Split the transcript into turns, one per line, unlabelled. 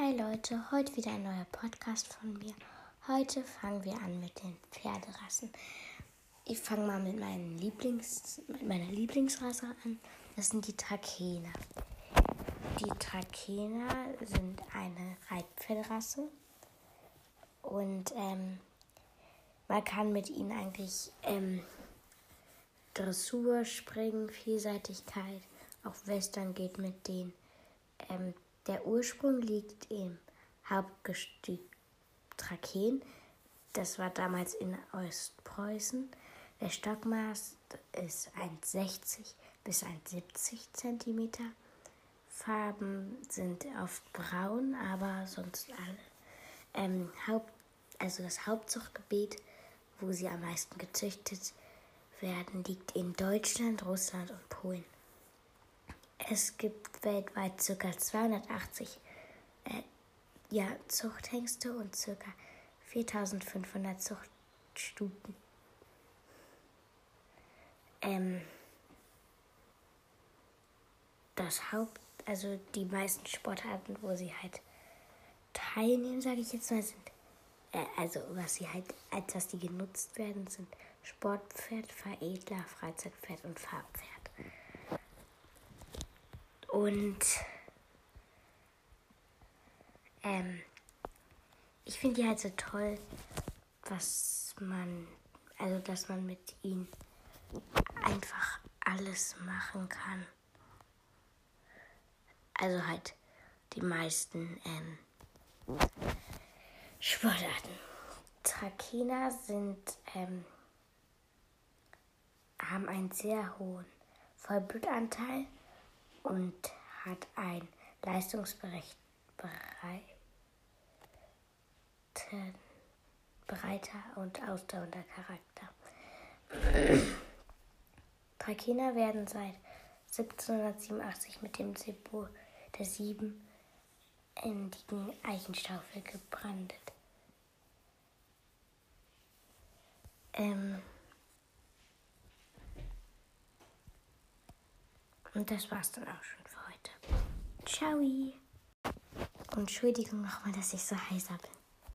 Hi Leute, heute wieder ein neuer Podcast von mir. Heute fangen wir an mit den Pferderassen. Ich fange mal mit, Lieblings, mit meiner Lieblingsrasse an. Das sind die Trakehner. Die Trakehner sind eine Reitpferderasse und ähm, man kann mit ihnen eigentlich ähm, Dressur, Springen, Vielseitigkeit, auch Western geht mit denen. Der Ursprung liegt im Hauptgestüt Trakehn. Das war damals in Ostpreußen. Der Stockmaß ist 1,60 bis 1,70 cm. Farben sind oft braun, aber sonst alle. Ähm, Haupt, also das Hauptzuchtgebiet, wo sie am meisten gezüchtet werden, liegt in Deutschland, Russland und Polen. Es gibt weltweit ca. 280 äh, ja, Zuchthengste und ca. 4500 Zuchtstuten. Ähm, das Haupt, also die meisten Sportarten, wo sie halt teilnehmen, sage ich jetzt mal, sind, äh, also was sie halt, als was die genutzt werden, sind Sportpferd, Veredler, Freizeitpferd und Farbpferd. Und ähm, ich finde die halt so toll, was man, also dass man mit ihnen einfach alles machen kann. Also halt die meisten ähm, Sportarten. Trakehner sind, ähm, haben einen sehr hohen Vollblutanteil und hat ein leistungsbereiter und ausdauernder Charakter. Trakehner werden seit 1787 mit dem Symbol der siebenendigen Eichenstaufel gebrandet. Ähm, Und das war's dann auch schon für heute. Ciao. Und Entschuldigung nochmal, dass ich so heiser bin.